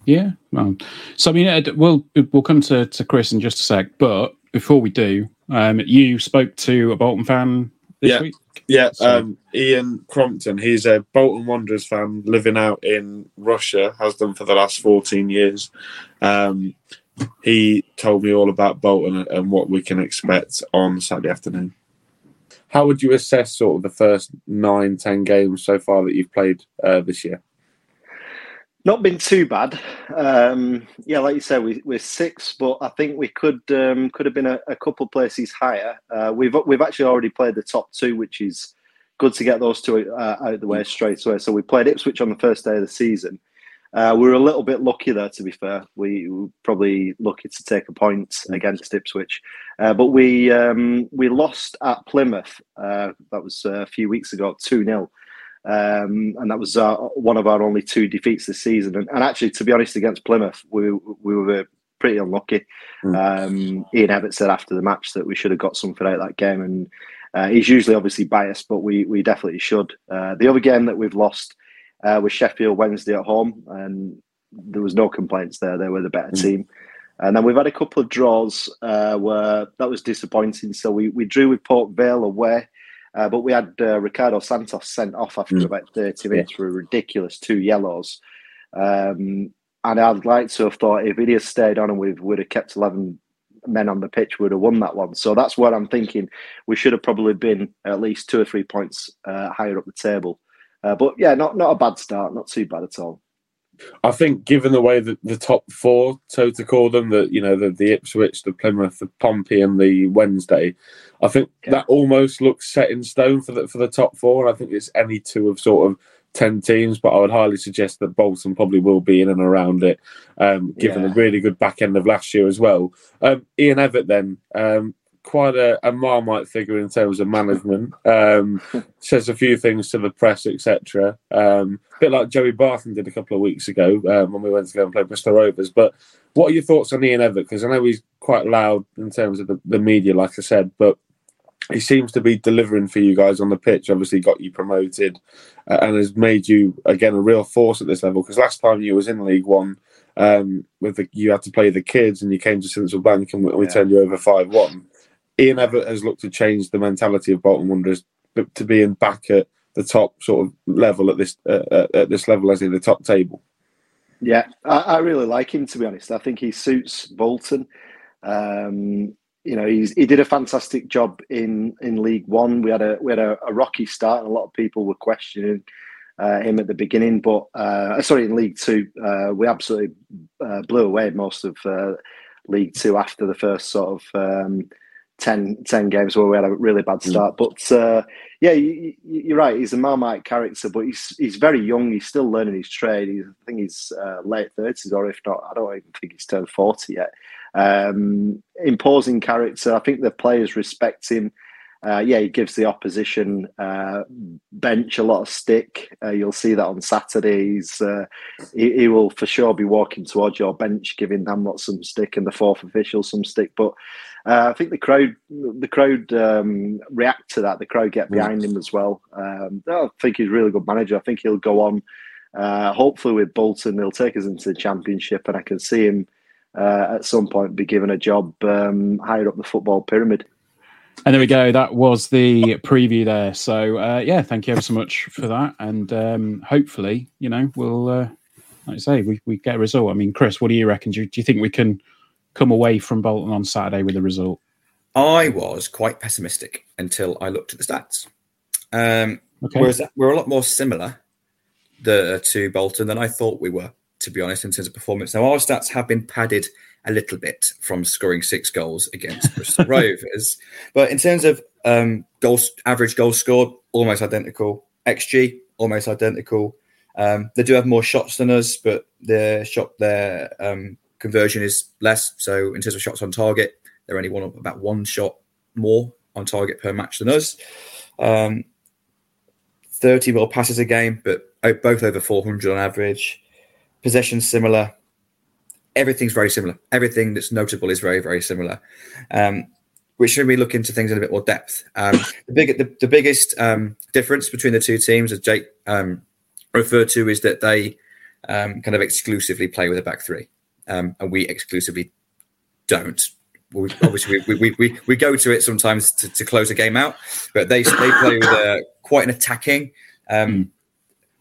Yeah, well, so I mean, Ed, we'll we'll come to, to Chris in just a sec, but before we do, um, you spoke to a Bolton fan this Yeah. week. Yeah, So- um, Ian Crompton. He's a Bolton Wanderers fan living out in Russia, has done for the last 14 years. Um, he told me all about Bolton and what we can expect on Saturday afternoon. How would you assess sort of the first nine, ten games so far that you've played uh, this year? Not been too bad. Um, yeah, like you said, we, we're six, but I think we could um, could have been a, a couple places higher. Uh, we've we've actually already played the top two, which is good to get those two uh, out of the way straight away. So we played Ipswich on the first day of the season. Uh, we were a little bit lucky there, to be fair. We were probably lucky to take a point against Ipswich, uh, but we um, we lost at Plymouth. Uh, that was uh, a few weeks ago, two 0 um, and that was uh, one of our only two defeats this season. And, and actually, to be honest, against Plymouth, we we were pretty unlucky. Um, Ian Evatt said after the match that we should have got something out of that game, and uh, he's usually obviously biased, but we we definitely should. Uh, the other game that we've lost uh, was Sheffield Wednesday at home, and there was no complaints there. They were the better team. And then we've had a couple of draws uh, where that was disappointing. So we, we drew with Port Vale away, uh, but we had uh, Ricardo Santos sent off after about 30 minutes for a ridiculous two yellows. Um, and I'd like to have thought if he had stayed on and we would have kept 11 men on the pitch, we would have won that one. So that's what I'm thinking. We should have probably been at least two or three points uh, higher up the table. Uh, but yeah, not, not a bad start, not too bad at all. I think, given the way that the top four, so to call them, that you know the, the Ipswich, the Plymouth, the Pompey, and the Wednesday, I think that almost looks set in stone for the for the top four. I think it's any two of sort of ten teams, but I would highly suggest that Bolton probably will be in and around it, um, given Yeah. the really good back end of last year as well. Um, Ian Evatt, then. Um, Quite a, a marmite figure in terms of management. Um, *laughs* says a few things to the press, etc. Um, a bit like Joey Barton did a couple of weeks ago um, when we went to go and play Bristol Rovers. But what are your thoughts on Ian Evatt? Because I know he's quite loud in terms of the, the media, like I said, but he seems to be delivering for you guys on the pitch. Obviously, got you promoted uh, and has made you again a real force at this level. Because last time you was in League One, um, with the, you had to play the kids, and you came to Sincil Bank, and we, we Yeah. turned you over five one. Ian Evatt has looked to change the mentality of Bolton Wanderers to being back at the top sort of level at this uh, at this level as in the top table. Yeah, I, I, really like him to be honest. I think he suits Bolton. Um, you know, he's he did a fantastic job in in League One. We had a we had a, a rocky start, and a lot of people were questioning uh, him at the beginning. But uh, sorry, in League Two, uh, we absolutely uh, blew away most of uh, League Two after the first sort of um, 10, 10, games where we had a really bad mm. start. Mm. But uh, yeah, you, are right. He's a Marmite character, but he's he's very young. He's still learning his trade. He's, I think he's late thirties, or if not, I don't even think he's turned forty yet. Um, imposing character. I think the players respect him. Uh, yeah, he gives the opposition uh, bench a lot of stick. Uh, you'll see that on Saturdays. Uh, he, he, will for sure be walking towards your bench, giving Hamlet some stick and the fourth official some stick. But uh, I think the crowd, the crowd um, react to that. The crowd get behind him as well. Um, I think he's a really good manager. I think he'll go on. Uh, hopefully, with Bolton, he'll take us into the championship, and I can see him at some point be given a job um, higher up the football pyramid. And there we go. That was the preview there. So uh, yeah, thank you ever so much for that. And um, hopefully, you know, we'll uh, like I say, we, we get a result. I mean, Chris, what do you reckon? Do you, do you think we can come away from Bolton on Saturday with a result? I was quite pessimistic until I looked at the stats. Um, okay. Whereas we're a lot more similar the, to Bolton than I thought we were, to be honest, in terms of performance. Now, our stats have been padded a little bit from scoring six goals against Bristol *laughs* Rovers. But in terms of um, goals, average goals scored, almost identical. XG, almost identical. Um, they do have more shots than us, but their shot their um, conversion is less. So in terms of shots on target, they're only one about one shot more on target per match than us. Um, 30 more passes a game, but both over 400 on average. Possession similar, everything's very similar. Everything that's notable is very, very similar. Um, which should we look into things in a bit more depth. Um, the, big, the, the biggest um, difference between the two teams, as Jake um, referred to, is that they um, kind of exclusively play with a back three, um, and we exclusively don't. We, obviously, we, we, we, we go to it sometimes to, to close a game out, but they they play with a, quite an attacking. Mm.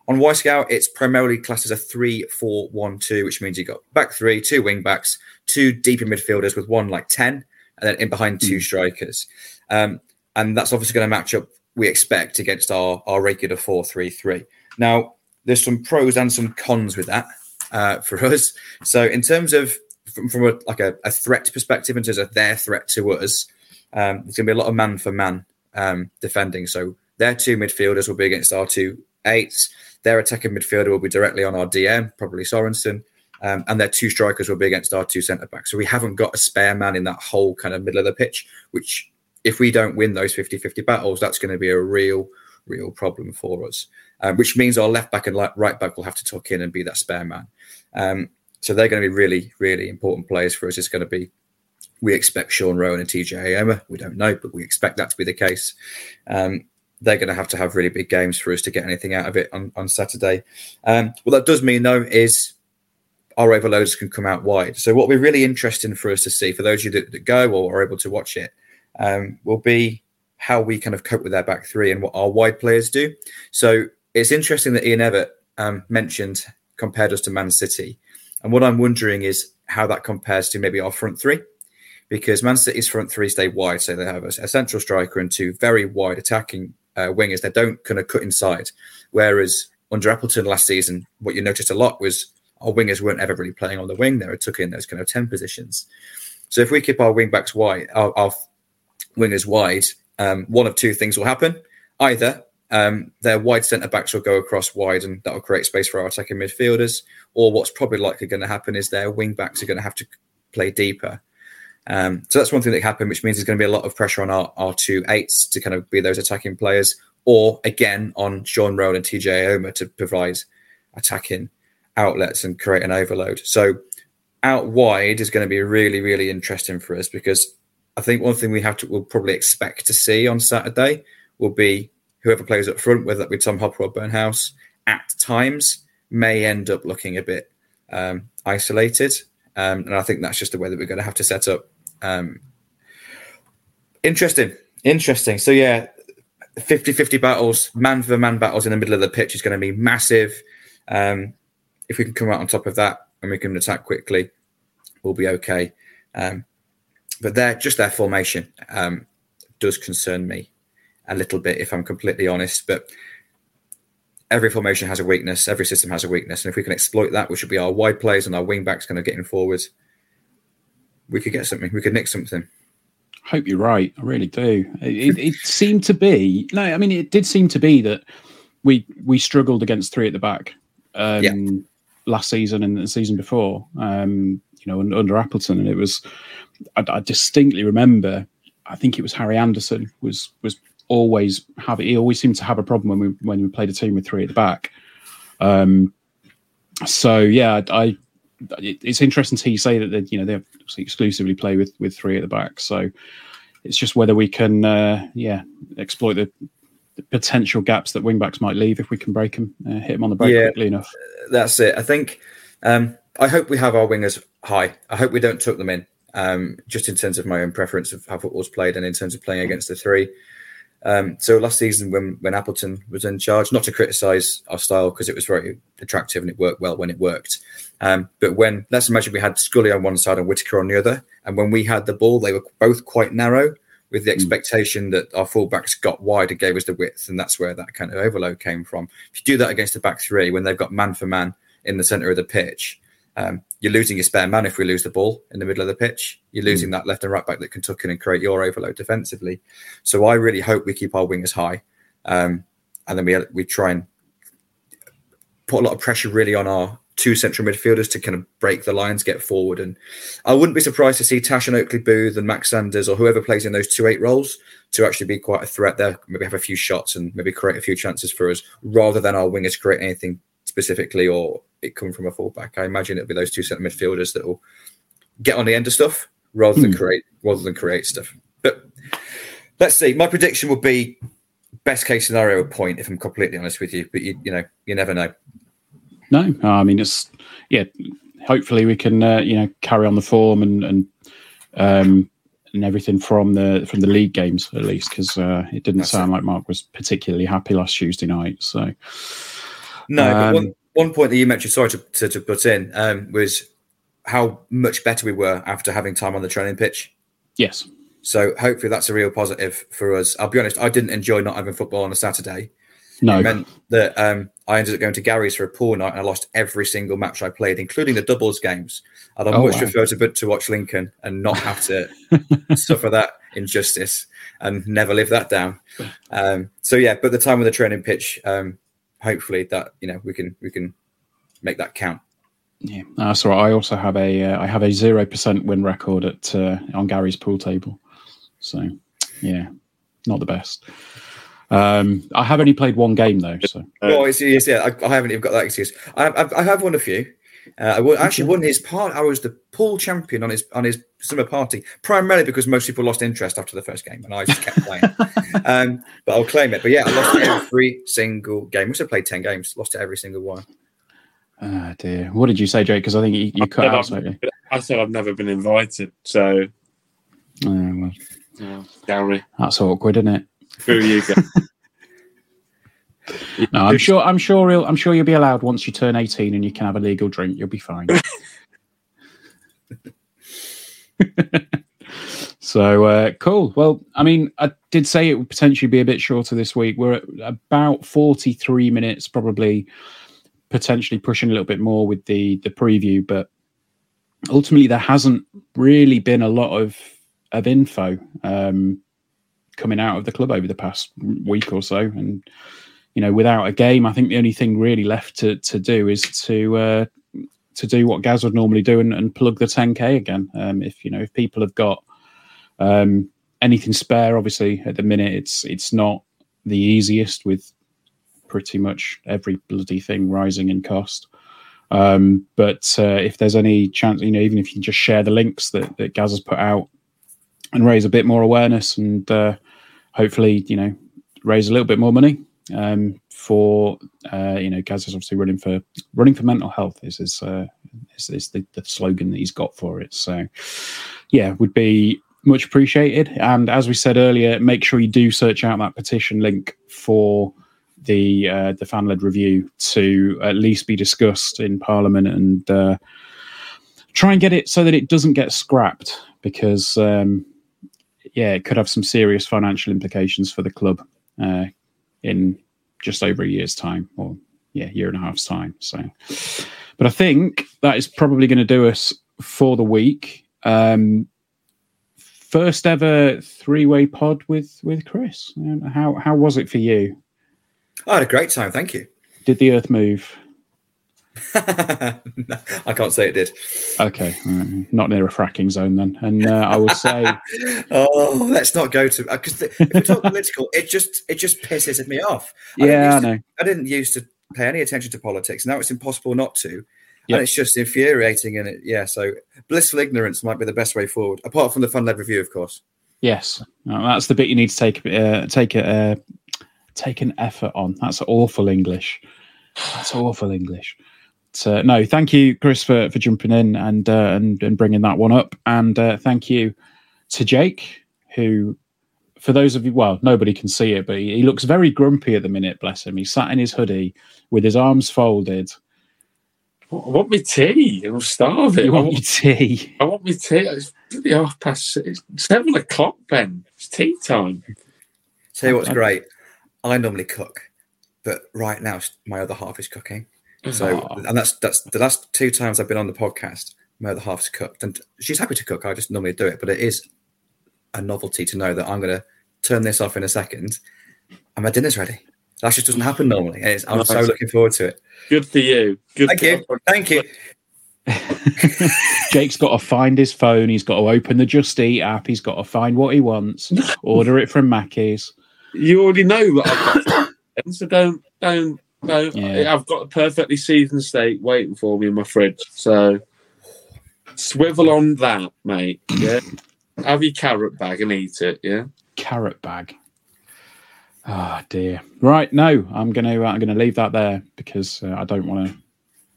On Wyscout, it's primarily classed as a 3 4 1 2, which means you've got back three, two wing backs, two deeper midfielders with one like 10, and then in behind two mm. strikers. Um, and that's obviously going to match up, we expect, against our, our regular 4 3 3. Now, there's some pros and some cons with that uh, for *laughs* us. So, in terms of from, from a, like a, a, threat perspective, in terms of their threat to us, um, there's going to be a lot of man for man um, defending. So, their two midfielders will be against our two eights. Their attacking midfielder will be directly on our DM, probably Sorensen. Um, and their two strikers will be against our two centre backs. So we haven't got a spare man in that whole kind of middle of the pitch, which if we don't win those 50 50 battles, that's going to be a real, real problem for us, um, which means our left back and right back will have to tuck in and be that spare man. Um, so they're going to be really, really important players for us. It's going to be, we expect Sean Roughan and TJ Eyoma. We don't know, but we expect that to be the case. Um, they're going to have to have really big games for us to get anything out of it on, on Saturday. Um, what that does mean, though, is our overloads can come out wide. So, what will be really interesting for us to see, for those of you that, that go or are able to watch it, um, will be how we kind of cope with their back three and what our wide players do. So, it's interesting that Ian Evatt um, mentioned compared us to Man City. And what I'm wondering is how that compares to maybe our front three because Man City's front three stay wide, so they have a, a, central striker and two very wide attacking uh, wingers. They don't kind of cut inside. Whereas under Appleton last season, what you noticed a lot was our wingers weren't ever really playing on the wing. They were took in those kind of 10 positions. So if we keep our wing backs wide, our, our wingers wide, um, one of two things will happen. Either um, their wide centre backs will go across wide and that will create space for our attacking midfielders, or what's probably likely going to happen is their wing backs are going to have to play deeper um, so that's one thing that happened, which means there's going to be a lot of pressure on our, our two eights to kind of be those attacking players, or again on Sean Roughan and TJ Eyoma to provide attacking outlets and create an overload. So out wide is going to be really, really interesting for us because I think one thing we have to, we'll probably expect to see on Saturday will be whoever plays up front, whether that be Tom Hopper or Ben House, at times may end up looking a bit um, isolated. Um, and I think that's just the way that we're going to have to set up um, interesting, interesting. So yeah, 50-50 battles, man for man battles in the middle of the pitch is going to be massive. Um, if we can come out on top of that and we can attack quickly, we'll be okay. Um, but their just their formation um, does concern me a little bit, if I'm completely honest. But every formation has a weakness, every system has a weakness, and if we can exploit that, which would be our wide players and our wing backs kind of getting forwards, we could get something. We could nick something. I hope you're right. I really do. It, it seemed to be no. I mean, it did seem to be that we we struggled against three at the back um, Yeah. last season and the season before. Um, you know, under, under Appleton, and it was. I, I distinctly remember. I think it was Harry Anderson was was always have he always seemed to have a problem when we when we played a team with three at the back. Um, so yeah, I, I it, it's interesting to hear you say that they, you know they exclusively play with with three at the back. So it's just whether we can uh, yeah exploit the, the potential gaps that wingbacks might leave if we can break them, uh, hit them on the break Yeah. quickly enough. That's it. I think. Um, I hope we have our wingers high. I hope we don't tuck them in. Um, just in terms of my own preference of how football's played, and in terms of playing against the three. Um, so last season, when when Appleton was in charge, not to criticise our style because it was very attractive and it worked well when it worked. Um, but when let's imagine we had Scully on one side and Whittaker on the other, and when we had the ball, they were both quite narrow, with the expectation that our fullbacks got wide and gave us the width, and that's where that kind of overload came from. If you do that against the back three, when they've got man for man in the centre of the pitch, um, you're losing your spare man if we lose the ball in the middle of the pitch. You're losing that left and right back that can tuck in and create your overload defensively. So I really hope we keep our wingers high, um, and then we we try and put a lot of pressure really on our two central midfielders to kind of break the lines, get forward. And I wouldn't be surprised to see Tashan Oakley-Boothe and Max Sanders or whoever plays in those two eight roles to actually be quite a threat there. Maybe have a few shots and maybe create a few chances for us rather than our wingers create anything specifically or it come from a fullback. I imagine it'll be those two centre midfielders that will get on the end of stuff rather than create rather than create stuff. But let's see. My prediction would be best case scenario a point if I'm completely honest with you. But you you know you never know. No, I mean it's yeah. Hopefully we can uh, you know carry on the form and and um, and everything from the from the league games at least because uh, it didn't That's sound like Mark was particularly happy last Tuesday night. So No, but Um, one, one point that you mentioned, sorry to, to, to put in, um, was how much better we were after having time on the training pitch. yes, So hopefully that's a real positive for us. I'll be honest, I didn't enjoy not having football on a Saturday. no, It meant that um, I ended up going to Gary's for a pool night and I lost every single match I played, including the doubles games. I'd Oh, much wow. prefer to, to watch Lincoln and not have to *laughs* suffer that injustice and never live that down. Um, so yeah, but the time on the training pitch, um, hopefully that you know we can we can make that count. yeah, that's all right. I also have a uh, I have a zero percent win record at uh, on Gary's pool table. So yeah, not the best. Um, I have only played one game though, so well, it's, it's, yeah, I, I haven't even got that excuse. I, I, I have won a few. Uh, I actually won his part. I was the pool champion on his on his summer party, primarily because most people lost interest after the first game, and I just kept playing. *laughs* um, but I'll claim it. But yeah, I lost every single game. Must have played ten games. Lost to every single one. ah dear. What did you say, Jake? Because I think you, you cut said out I've- slightly. I said I've never been invited, so Oh, well, yeah, Gary, that's awkward, isn't it? who are you go? *laughs* *laughs* No, I'm sure. I'm sure. He'll, I'm sure you'll be allowed once you turn 18 and you can have a legal drink. You'll be fine. *laughs* *laughs* so uh, cool. Well, I mean, I did say it would potentially be a bit shorter this week. We're at about 43 minutes, probably potentially pushing a little bit more with the the preview, but ultimately there hasn't really been a lot of of info um, coming out of the club over the past week or so, and you know, without a game, I think the only thing really left to to do is to uh, to do what Gaz would normally do and, and plug the 10k again. Um, if you know, if people have got um, anything spare, obviously at the minute it's it's not the easiest with pretty much every bloody thing rising in cost. Um, but uh, if there's any chance, you know, even if you just share the links that, that Gaz has put out and raise a bit more awareness and uh, hopefully, you know, raise a little bit more money um, for uh, you know Gaz is obviously running for running for mental health is is, uh, is, is the, the slogan that he's got for it. So yeah, would be much appreciated. And as we said earlier, make sure you do search out that petition link for the uh, the fan led review to at least be discussed in Parliament and uh, try and get it so that it doesn't get scrapped because um, yeah, it could have some serious financial implications for the club uh, in just over a year's time or yeah, year and a half's time. So, but I think that is probably going to do us for the week. Um, first ever three way pod with with Chris. How how was it for you? I had a great time. Thank you. Did the Earth move? *laughs* I can't say it did. Okay, not near a fracking zone then. And uh, I would say, *laughs* oh, let's not go to because if we talk political, it just it just pisses me off. I yeah, I know. To, I didn't used to pay any attention to politics. Now it's impossible not to. Yep. And it's just infuriating, and it yeah. So blissful ignorance might be the best way forward, apart from the fun-led review, of course. Yes, that's the bit you need to take uh, take a uh, take an effort on. That's awful English. That's awful English. But, uh, no, thank you, Chris, for, for jumping in and uh, and and bringing that one up, and uh, thank you to Jake, who, for those of you, well, nobody can see it, but he, he looks very grumpy at the minute. Bless him. He's sat in his hoodie with his arms folded. I want me tea. I'm starving. You want, want your tea? I want me tea. It's really half past it's seven o'clock, Ben. It's tea time. Tell you what's great. I normally cook, but right now my other half is cooking. So, oh. and that's that's the last two times I've been on the podcast. My other half's cooked, and she's happy to cook. I just normally do it, but it is a novelty to know that I'm going to turn this off in a second, and my dinner's ready. That just doesn't happen normally. And I'm nice. so looking forward to it. Good for you. Good Thank you. Thank you. *laughs* Jake's got to find his phone. He's got to open the Just Eat app. He's got to find what he wants. *laughs* order it from Mackey's. You already know what I've got, so don't don't no. Yeah. I've got a perfectly seasoned steak waiting for me in my fridge. So swivel on that, mate. Yeah. Have your carrot bag and eat it. Yeah. Carrot bag. Oh dear. Right. No, I'm gonna I'm gonna leave that there because uh, I don't want to.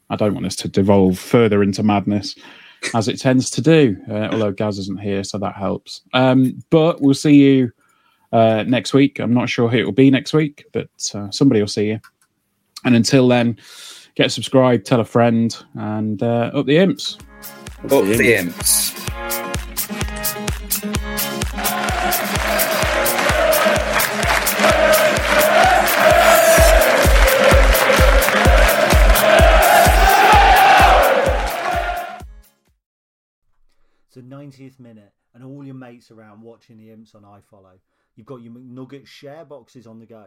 I don't want us to devolve further into madness, as it tends to do. Uh, although Gaz isn't here, so that helps. Um, but we'll see you uh, next week. I'm not sure who it will be next week, but uh, somebody will see you. And until then, get subscribed, tell a friend, and uh, up the imps. Up the imps. It's the 90th minute, and all your mates around watching the imps on iFollow. You've got your McNugget share boxes on the go.